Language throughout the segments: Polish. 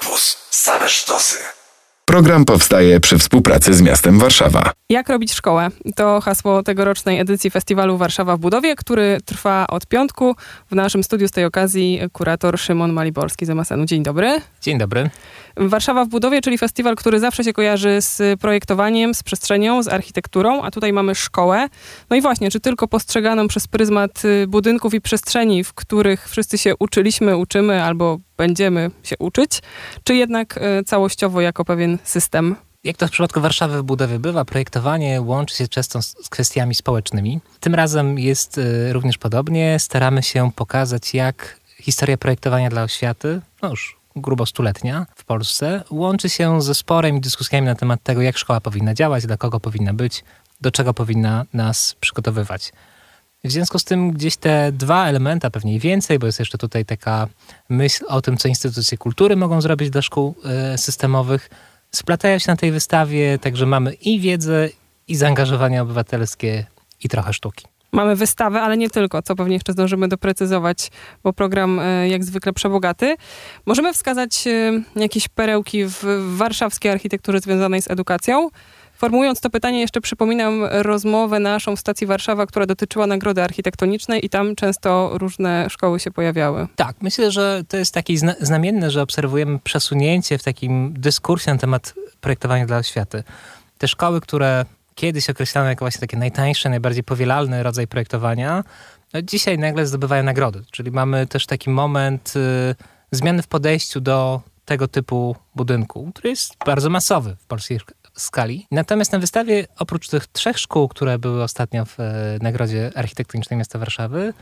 Campus. Same sztosy. Program powstaje przy współpracy z miastem Warszawa. Jak robić szkołę? To hasło tegorocznej edycji festiwalu Warszawa w budowie, który trwa od piątku. W naszym studiu z tej okazji kurator Szymon Maliborski z MSN-u. Dzień dobry. Dzień dobry. Warszawa w budowie, czyli festiwal, który zawsze się kojarzy z projektowaniem, z przestrzenią, z architekturą, a tutaj mamy szkołę. No i właśnie, czy tylko postrzeganą przez pryzmat y, budynków i przestrzeni, w których wszyscy się uczyliśmy, uczymy albo będziemy się uczyć, czy jednak y, całościowo jako pewien system jak to w przypadku Warszawy w budowie bywa, projektowanie łączy się często z kwestiami społecznymi. Tym razem jest y, również podobnie. Staramy się pokazać, jak historia projektowania dla oświaty, no już grubo stuletnia w Polsce, łączy się ze sporem i dyskusjami na temat tego, jak szkoła powinna działać, dla kogo powinna być, do czego powinna nas przygotowywać. W związku z tym gdzieś te dwa elementa, pewnie więcej, bo jest jeszcze tutaj taka myśl o tym, co instytucje kultury mogą zrobić dla szkół y, systemowych, splatają się na tej wystawie, także mamy i wiedzę, i zaangażowanie obywatelskie, i trochę sztuki. Mamy wystawę, ale nie tylko, co pewnie jeszcze zdążymy doprecyzować, bo program e, jak zwykle przebogaty. Możemy wskazać e, jakieś perełki w warszawskiej architekturze związanej z edukacją. Formułując to pytanie, jeszcze przypominam rozmowę naszą w stacji Warszawa, która dotyczyła nagrody architektonicznej i tam często różne szkoły się pojawiały. Tak, myślę, że to jest takie znamienne, że obserwujemy przesunięcie w takim dyskursie na temat projektowania dla oświaty. Te szkoły, które kiedyś określano jako właśnie takie najtańsze, najbardziej powielalny rodzaj projektowania, no dzisiaj nagle zdobywają nagrody. Czyli mamy też taki moment y, zmiany w podejściu do tego typu budynku, który jest bardzo masowy w polskiej skali. Natomiast na wystawie, oprócz tych trzech szkół, które były ostatnio w e, Nagrodzie Architektonicznej Miasta Warszawy,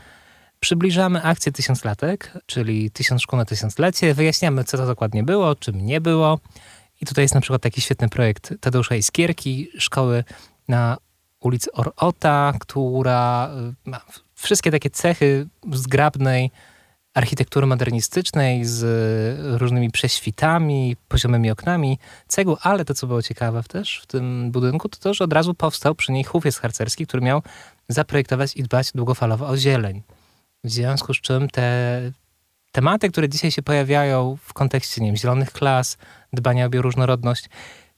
przybliżamy akcję Tysiąclatek, czyli Tysiąc Szkół na Tysiąclecie. Wyjaśniamy, co to dokładnie było, czym nie było. I tutaj jest na przykład taki świetny projekt Tadeusza Iskierki, szkoły na ulicy Orota, która y, ma wszystkie takie cechy zgrabnej architektury modernistycznej z różnymi prześwitami, poziomymi oknami, cegł, ale to, co było ciekawe też w tym budynku, to to, że od razu powstał przy niej chówiec harcerski, który miał zaprojektować i dbać długofalowo o zieleń. W związku z czym te tematy, które dzisiaj się pojawiają w kontekście nie wiem, zielonych klas, dbania o bioróżnorodność,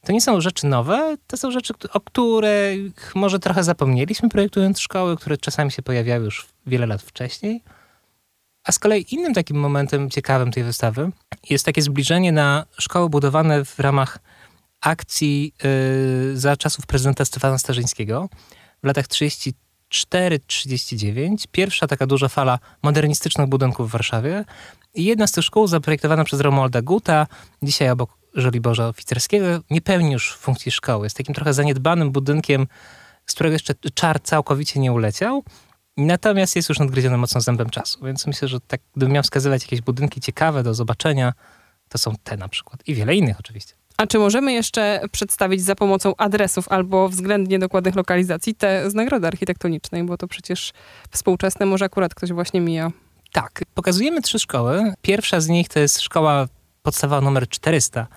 to nie są rzeczy nowe, to są rzeczy, o których może trochę zapomnieliśmy projektując szkoły, które czasami się pojawiały już wiele lat wcześniej. A z kolei innym takim momentem ciekawym tej wystawy jest takie zbliżenie na szkoły budowane w ramach akcji yy, za czasów prezydenta Stefana Starzyńskiego w latach 34-39. Pierwsza taka duża fala modernistycznych budynków w Warszawie. I jedna z tych szkół zaprojektowana przez Romualda Guta, dzisiaj obok Żoliborza Oficerskiego, nie pełni już funkcji szkoły. Jest takim trochę zaniedbanym budynkiem, z którego jeszcze czar całkowicie nie uleciał. Natomiast jest już nadgryziony mocno zębem czasu, więc myślę, że tak gdybym miał wskazywać jakieś budynki ciekawe do zobaczenia, to są te na przykład i wiele innych oczywiście. A czy możemy jeszcze przedstawić za pomocą adresów albo względnie dokładnych lokalizacji te z nagrody architektonicznej, bo to przecież współczesne może akurat ktoś właśnie mija. Tak, pokazujemy trzy szkoły. Pierwsza z nich to jest szkoła podstawowa numer 400 e,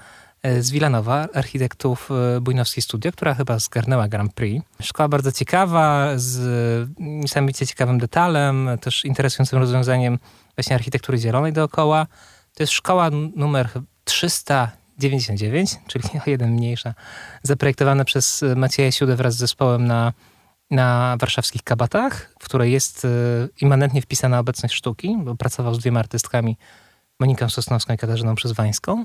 z Wilanowa, architektów e, Bujnowskiej Studio, która chyba zgarnęła Grand Prix. Szkoła bardzo ciekawa, z niesamowicie ciekawym detalem, też interesującym rozwiązaniem właśnie architektury zielonej dookoła. To jest szkoła numer 399, czyli o jeden mniejsza, zaprojektowana przez Macieja Siudę wraz z zespołem na, na warszawskich kabatach, w której jest e, immanentnie wpisana obecność sztuki, bo pracował z dwiema artystkami Moniką Sosnowską i Katarzyną Przyzwańską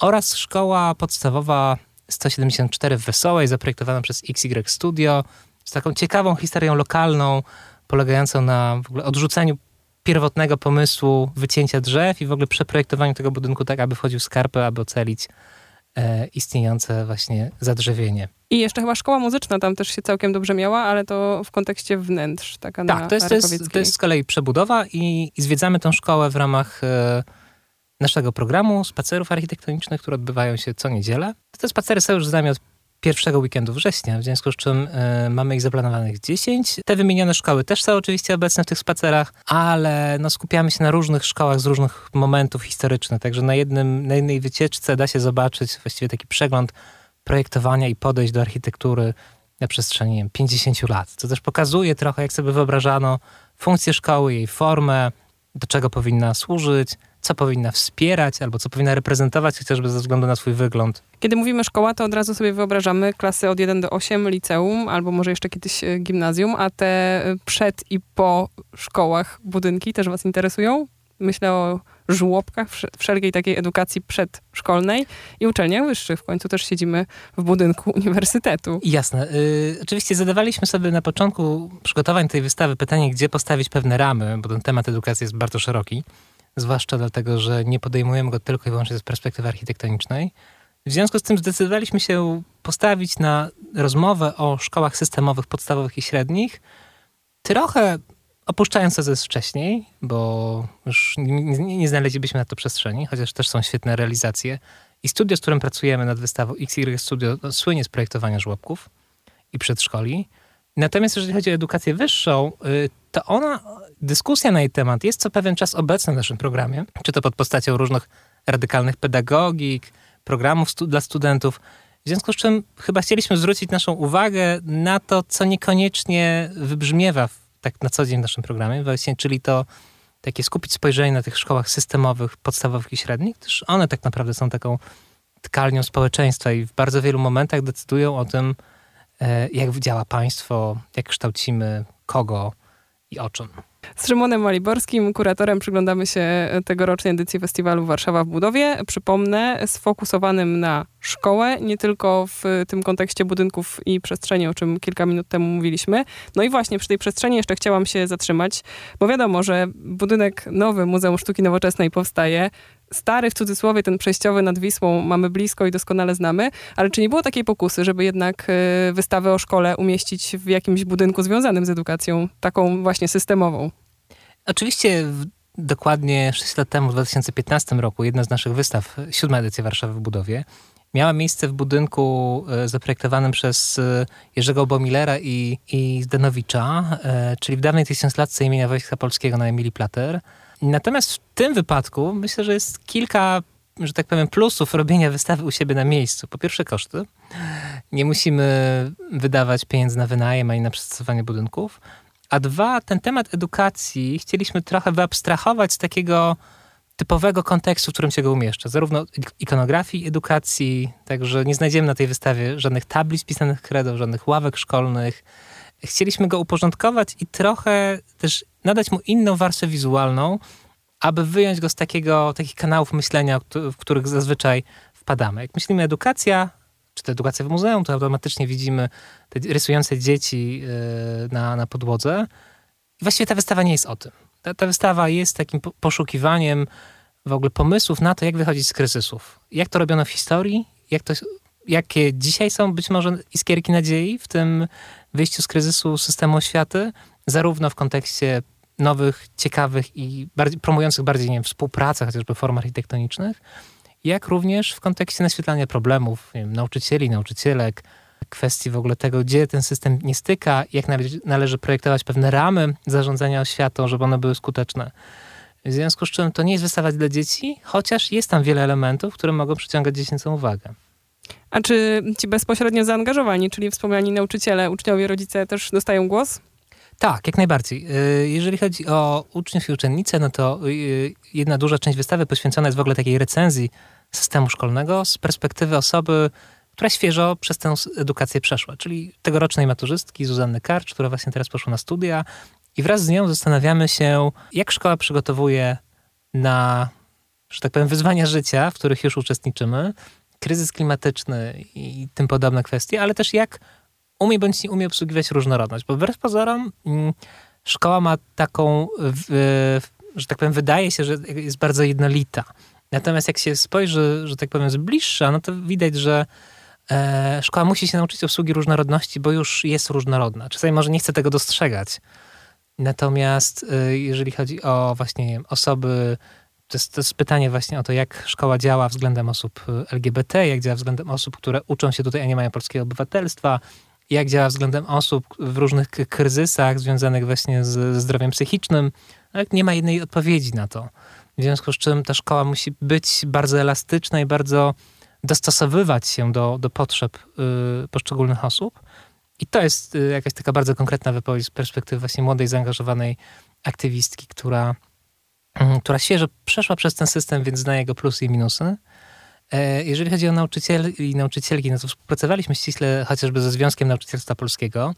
oraz szkoła podstawowa 174 w Wesołej, zaprojektowana przez XY Studio, z taką ciekawą historią lokalną, polegającą na w ogóle odrzuceniu pierwotnego pomysłu wycięcia drzew i w ogóle przeprojektowaniu tego budynku tak, aby wchodził skarpę, aby ocalić e, istniejące właśnie zadrzewienie. I jeszcze chyba szkoła muzyczna tam też się całkiem dobrze miała, ale to w kontekście wnętrz. Taka tak, to jest, to, jest, to jest z kolei przebudowa i, i zwiedzamy tę szkołę w ramach e, naszego programu spacerów architektonicznych, które odbywają się co niedzielę. Te spacery są już z nami od pierwszego weekendu września, w związku z czym y, mamy ich zaplanowanych 10. Te wymienione szkoły też są oczywiście obecne w tych spacerach, ale no, skupiamy się na różnych szkołach z różnych momentów historycznych, także na, jednym, na jednej wycieczce da się zobaczyć właściwie taki przegląd projektowania i podejść do architektury na przestrzeni wiem, 50 lat. Co też pokazuje trochę, jak sobie wyobrażano funkcję szkoły, jej formę, do czego powinna służyć, co powinna wspierać albo co powinna reprezentować chociażby ze względu na swój wygląd. Kiedy mówimy szkoła, to od razu sobie wyobrażamy klasy od 1 do 8, liceum albo może jeszcze kiedyś e, gimnazjum, a te e, przed i po szkołach budynki też Was interesują? Myślę o żłobkach, wszelkiej takiej edukacji przedszkolnej i uczelniach wyższych. W końcu też siedzimy w budynku uniwersytetu. Jasne. Y, oczywiście zadawaliśmy sobie na początku przygotowań tej wystawy pytanie, gdzie postawić pewne ramy, bo ten temat edukacji jest bardzo szeroki, zwłaszcza dlatego, że nie podejmujemy go tylko i wyłącznie z perspektywy architektonicznej. W związku z tym zdecydowaliśmy się postawić na rozmowę o szkołach systemowych, podstawowych i średnich, trochę opuszczając to, jest wcześniej, bo już nie, nie, znaleźlibyśmy na to przestrzeni, chociaż też są świetne realizacje. I studio, z którym pracujemy nad wystawą XY Studio, no, słynie z projektowania żłobków i przedszkoli. Natomiast jeżeli chodzi o edukację wyższą, y, to ona, dyskusja na jej temat jest co pewien czas obecna w naszym programie, czy to pod postacią różnych radykalnych pedagogik, programów stu dla studentów. W związku z czym chyba chcieliśmy zwrócić naszą uwagę na to, co niekoniecznie wybrzmiewa w tak na co dzień w naszym programie, właśnie, czyli to takie skupić spojrzenie na tych szkołach systemowych, podstawowych i średnich, gdyż one tak naprawdę są taką tkalnią społeczeństwa i w bardzo wielu momentach decydują o tym, jak działa państwo, jak kształcimy kogo i o czym. Z Szymonem Maliborskim, kuratorem, przyglądamy się tegorocznej edycji festiwalu Warszawa w budowie. Przypomnę, sfokusowanym na szkołę, nie tylko w tym kontekście budynków i przestrzeni, o czym kilka minut temu mówiliśmy. No i właśnie przy tej przestrzeni jeszcze chciałam się zatrzymać, bo wiadomo, że budynek nowy Muzeum Sztuki Nowoczesnej powstaje stary w cudzysłowie, ten przejściowy nad Wisłą mamy blisko i doskonale znamy, ale czy nie było takiej pokusy, żeby jednak e, wystawę o szkole umieścić w jakimś budynku związanym z edukacją, taką właśnie systemową? Oczywiście dokładnie 6 lat temu, w 2015 roku, jedna z naszych wystaw, siódma edycja Warszawy w budowie, miała miejsce w budynku e, zaprojektowanym przez e, Jerzego Bomilera i, i Zdanowicza, czyli w dawnej tysiąclatce imienia Wojska Polskiego na Emilii Plater. Natomiast w tym wypadku myślę, że jest kilka, że tak powiem, plusów robienia wystawy u siebie na miejscu. Po pierwsze koszty. Nie musimy wydawać pieniędzy na wynajem ani na przystosowanie budynków. A dwa, ten temat edukacji chcieliśmy trochę wyabstrahować z takiego typowego kontekstu, w którym się go umieszcza. Zarówno ikonografii, edukacji, także nie znajdziemy na tej wystawie żadnych tablic pisanych kredą, żadnych ławek szkolnych. Chcieliśmy go uporządkować i trochę też nadać mu inną warstwę wizualną, aby wyjąć go z takiego, takich kanałów myślenia, w których zazwyczaj wpadamy. Jak myślimy edukacja, czy to edukacja w muzeum, to automatycznie widzimy te rysujące dzieci e, na, na podłodze. I właściwie ta wystawa nie jest o tym. Ta, ta wystawa jest takim poszukiwaniem w ogóle pomysłów na to, jak wychodzić z kryzysów. Jak to robiono w historii, jak to, jakie dzisiaj są być może iskierki nadziei w tym wyjściu z kryzysu systemu oświaty, zarówno w kontekście nowych, ciekawych i bardziej, promujących bardziej nie wiem, współpracę, chociażby form architektonicznych, jak również w kontekście naświetlania problemów wiem, nauczycieli, nauczycielek, kwestii w ogóle tego, gdzie ten system nie styka, jak należy, należy projektować pewne ramy zarządzania oświatą, żeby one były skuteczne. W związku z czym to nie jest wystawa dla dzieci, chociaż jest tam wiele elementów, które mogą przyciągać dziecięcą uwagę. A czy ci bezpośrednio zaangażowani, czyli wspomniani nauczyciele, uczniowie, rodzice też dostają głos? Tak, jak najbardziej. Y, jeżeli chodzi o uczniów i uczennice, no to y, jedna duża część wystawy poświęcona jest w ogóle takiej recenzji systemu szkolnego z perspektywy osoby, która świeżo przez tę edukację przeszła, czyli tegorocznej maturzystki Zuzanny Karcz, która właśnie teraz poszła na studia i wraz z nią zastanawiamy się, jak szkoła przygotowuje na, że tak powiem, wyzwania życia, w których już uczestniczymy, kryzys klimatyczny i tym podobne kwestie, ale też jak umie bądź nie umie obsługiwać różnorodność, bo wbrew pozorom mm, szkoła ma taką, że tak powiem, wydaje się, że jest bardzo jednolita. Natomiast jak się spojrzy, że tak powiem, z bliższa, no to widać, że e, szkoła musi się nauczyć obsługi różnorodności, bo już jest różnorodna. Czasami może nie chce tego dostrzegać. Natomiast e, jeżeli chodzi o właśnie wiem, osoby, to jest, to jest pytanie właśnie o to, jak szkoła działa względem osób LGBT, jak działa względem osób, które uczą się tutaj, a nie mają polskiego obywatelstwa, jak działa względem osób w różnych kryzysach związanych właśnie z zdrowiem psychicznym. Nie ma jednej odpowiedzi na to. W związku z czym ta szkoła musi być bardzo elastyczna i bardzo dostosowywać się do, do potrzeb y, poszczególnych osób. I to jest y, jakaś taka bardzo konkretna wypowiedź z perspektywy właśnie młodej, zaangażowanej aktywistki, która która świeżo przeszła przez ten system, więc zna jego plusy i minusy. E, jeżeli chodzi o nauczycieli i nauczycielki, no to współpracowaliśmy ściśle chociażby ze Związkiem Nauczycielstwa Polskiego,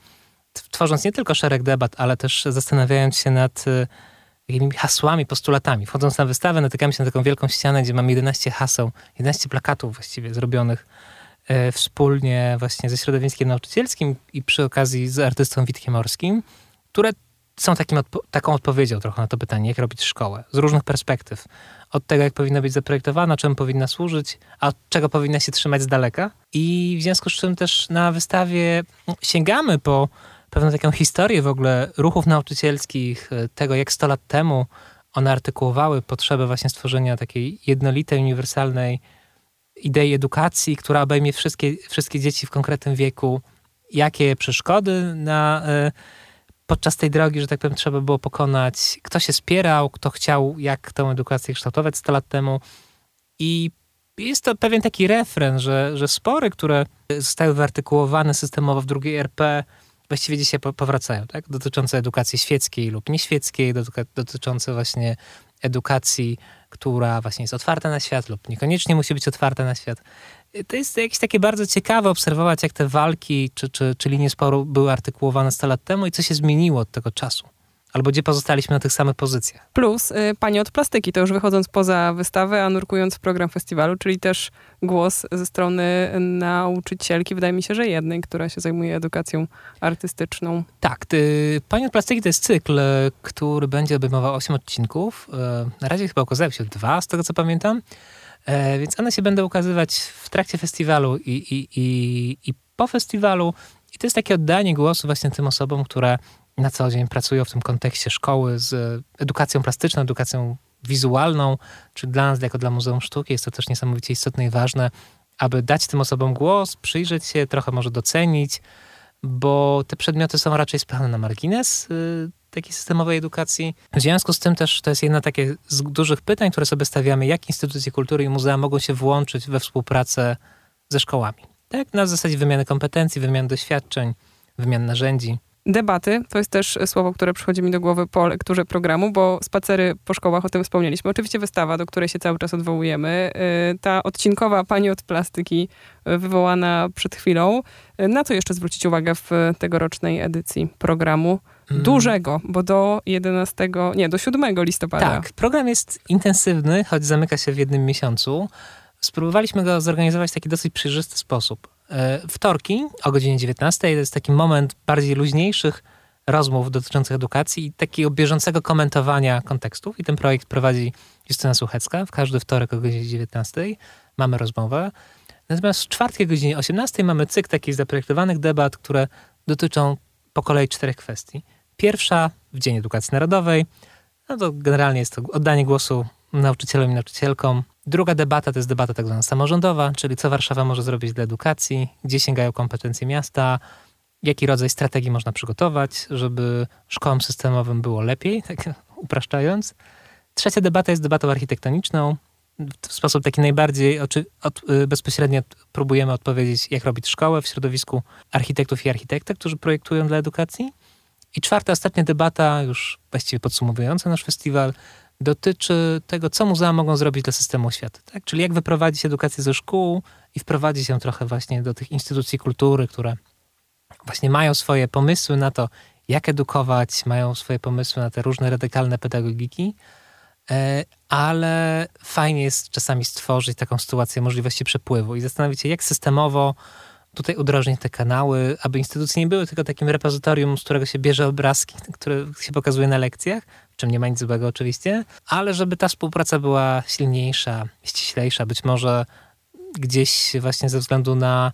tworząc nie tylko szereg debat, ale też zastanawiając się nad e, takimi hasłami, postulatami. Wchodząc na wystawę, natykamy się na taką wielką ścianę, gdzie mam 11 haseł, 11 plakatów właściwie zrobionych e, wspólnie właśnie ze środowiskiem nauczycielskim i przy okazji z artystą Witkiem Morskim, które są takim odpo taką odpowiedzią trochę na to pytanie, jak robić szkołę, z różnych perspektyw. Od tego, jak powinna być zaprojektowana, czemu powinna służyć, a od czego powinna się trzymać z daleka. I w związku z czym też na wystawie no, sięgamy po pewną taką historię w ogóle ruchów nauczycielskich, e, tego jak 100 lat temu one artykułowały potrzebę właśnie stworzenia takiej jednolitej, uniwersalnej idei edukacji, która obejmie wszystkie, wszystkie dzieci w konkretnym wieku, jakie przeszkody na, e, podczas tej drogi, że tak powiem, trzeba było pokonać, kto się spierał, kto chciał, jak tę edukację kształtować 100 lat temu. I jest to pewien taki refren, że, że spory, które zostały wyartykułowane systemowo w drugiej RP, właściwie dzisiaj powracają, tak? Dotyczące edukacji świeckiej lub nieświeckiej, dotyczące właśnie edukacji, która właśnie jest otwarta na świat lub niekoniecznie musi być otwarta na świat. To jest jakieś takie bardzo ciekawe obserwować, jak te walki czy, czy, czy linie sporu były artykułowane 100 lat temu i co się zmieniło od tego czasu albo gdzie pozostaliśmy na tych samych pozycjach. Plus y, pani od plastyki, to już wychodząc poza wystawę, a nurkując w program festiwalu, czyli też głos ze strony nauczycielki, wydaje mi się, że jednej, która się zajmuje edukacją artystyczną. Tak, ty, pani od plastyki to jest cykl, który będzie obejmował 8 odcinków. E, na razie chyba okazały się dwa, z tego co pamiętam. E, więc one się będą ukazywać w trakcie festiwalu i, i, i, i po festiwalu. I to jest takie oddanie głosu właśnie tym osobom, które na co dzień pracują w tym kontekście szkoły z edukacją plastyczną, edukacją wizualną, czy dla nas, jako dla Muzeum Sztuki, jest to też niesamowicie istotne i ważne, aby dać tym osobom głos, przyjrzeć się, trochę może docenić, bo te przedmioty są raczej spychane na margines y, takiej systemowej edukacji. W związku z tym też to jest jedna takie z dużych pytań, które sobie stawiamy, jak instytucje kultury i muzea mogą się włączyć we współpracę ze szkołami. Tak, na zasadzie wymiany kompetencji, wymiany doświadczeń, wymian narzędzi. Debaty to jest też słowo, które przychodzi mi do głowy po lekturze programu, bo spacery po szkołach, o tym wspomnieliśmy. Oczywiście wystawa, do której się cały czas odwołujemy. Y, ta odcinkowa pani od plastyki, y, wywołana przed chwilą. Y, na co jeszcze zwrócić uwagę w tegorocznej edycji programu? Hmm. Dużego, bo do 11, nie, do 7 listopada. Tak, program jest intensywny, choć zamyka się w jednym miesiącu. Spróbowaliśmy go zorganizować w taki dosyć przejrzysty sposób. E, wtorki o godzinie 19 to jest taki moment bardziej luźniejszych rozmów dotyczących edukacji i takiego bieżącego komentowania kontekstów. I ten projekt prowadzi Justyna Suchecka. W każdy wtorek o godzinie 19 mamy rozmowę. Natomiast w czwartki o godzinie 18 mamy cykl takich zaprojektowanych debat, które dotyczą po kolei czterech kwestii. Pierwsza w Dzień Edukacji Narodowej, no to generalnie jest to oddanie głosu nauczycielom i nauczycielkom. Druga debata to jest debata tak zwana samorządowa, czyli co Warszawa może zrobić dla edukacji, gdzie sięgają kompetencje miasta, jaki rodzaj strategii można przygotować, żeby szkołom systemowym było lepiej, tak upraszczając. Trzecia debata jest debatą architektoniczną. W sposób taki najbardziej oczy, od, y, bezpośrednio próbujemy odpowiedzieć, jak robić szkołę w środowisku architektów i architektek, którzy projektują dla edukacji. I czwarta, ostatnia debata, już właściwie podsumowująca nasz festiwal, dotyczy tego, co muzea mogą zrobić dla systemu oświaty. Tak? Czyli jak wyprowadzić edukację ze szkół i wprowadzić ją trochę właśnie do tych instytucji kultury, które właśnie mają swoje pomysły na to, jak edukować, mają swoje pomysły na te różne radykalne pedagogiki, e, ale fajnie jest czasami stworzyć taką sytuację możliwości przepływu i zastanowić się, jak systemowo tutaj udrożnić te kanały, aby instytucje nie były tylko takim repozytorium, z którego się bierze obrazki, które się pokazuje na lekcjach, czym nie ma nic złego oczywiście, ale żeby ta współpraca była silniejsza, ściślejsza, być może gdzieś właśnie ze względu na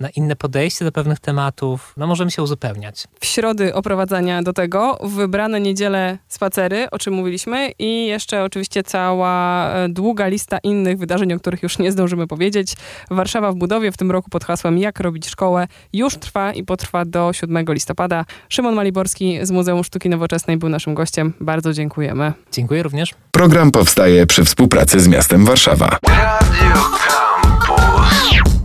na inne podejście do pewnych tematów, no możemy się uzupełniać. W środy oprowadzania do tego, w wybrane niedzielę spacery, o czym mówiliśmy i jeszcze oczywiście cała e, długa lista innych wydarzeń, o których już nie zdążymy powiedzieć. Warszawa w budowie w tym roku pod hasłem Jak robić szkołę już trwa i potrwa do 7 listopada. Szymon Maliborski z Muzeum Sztuki Nowoczesnej był naszym gościem. Bardzo dziękujemy. Dziękuję również. Program powstaje przy współpracy z miastem Warszawa. Radio Campus.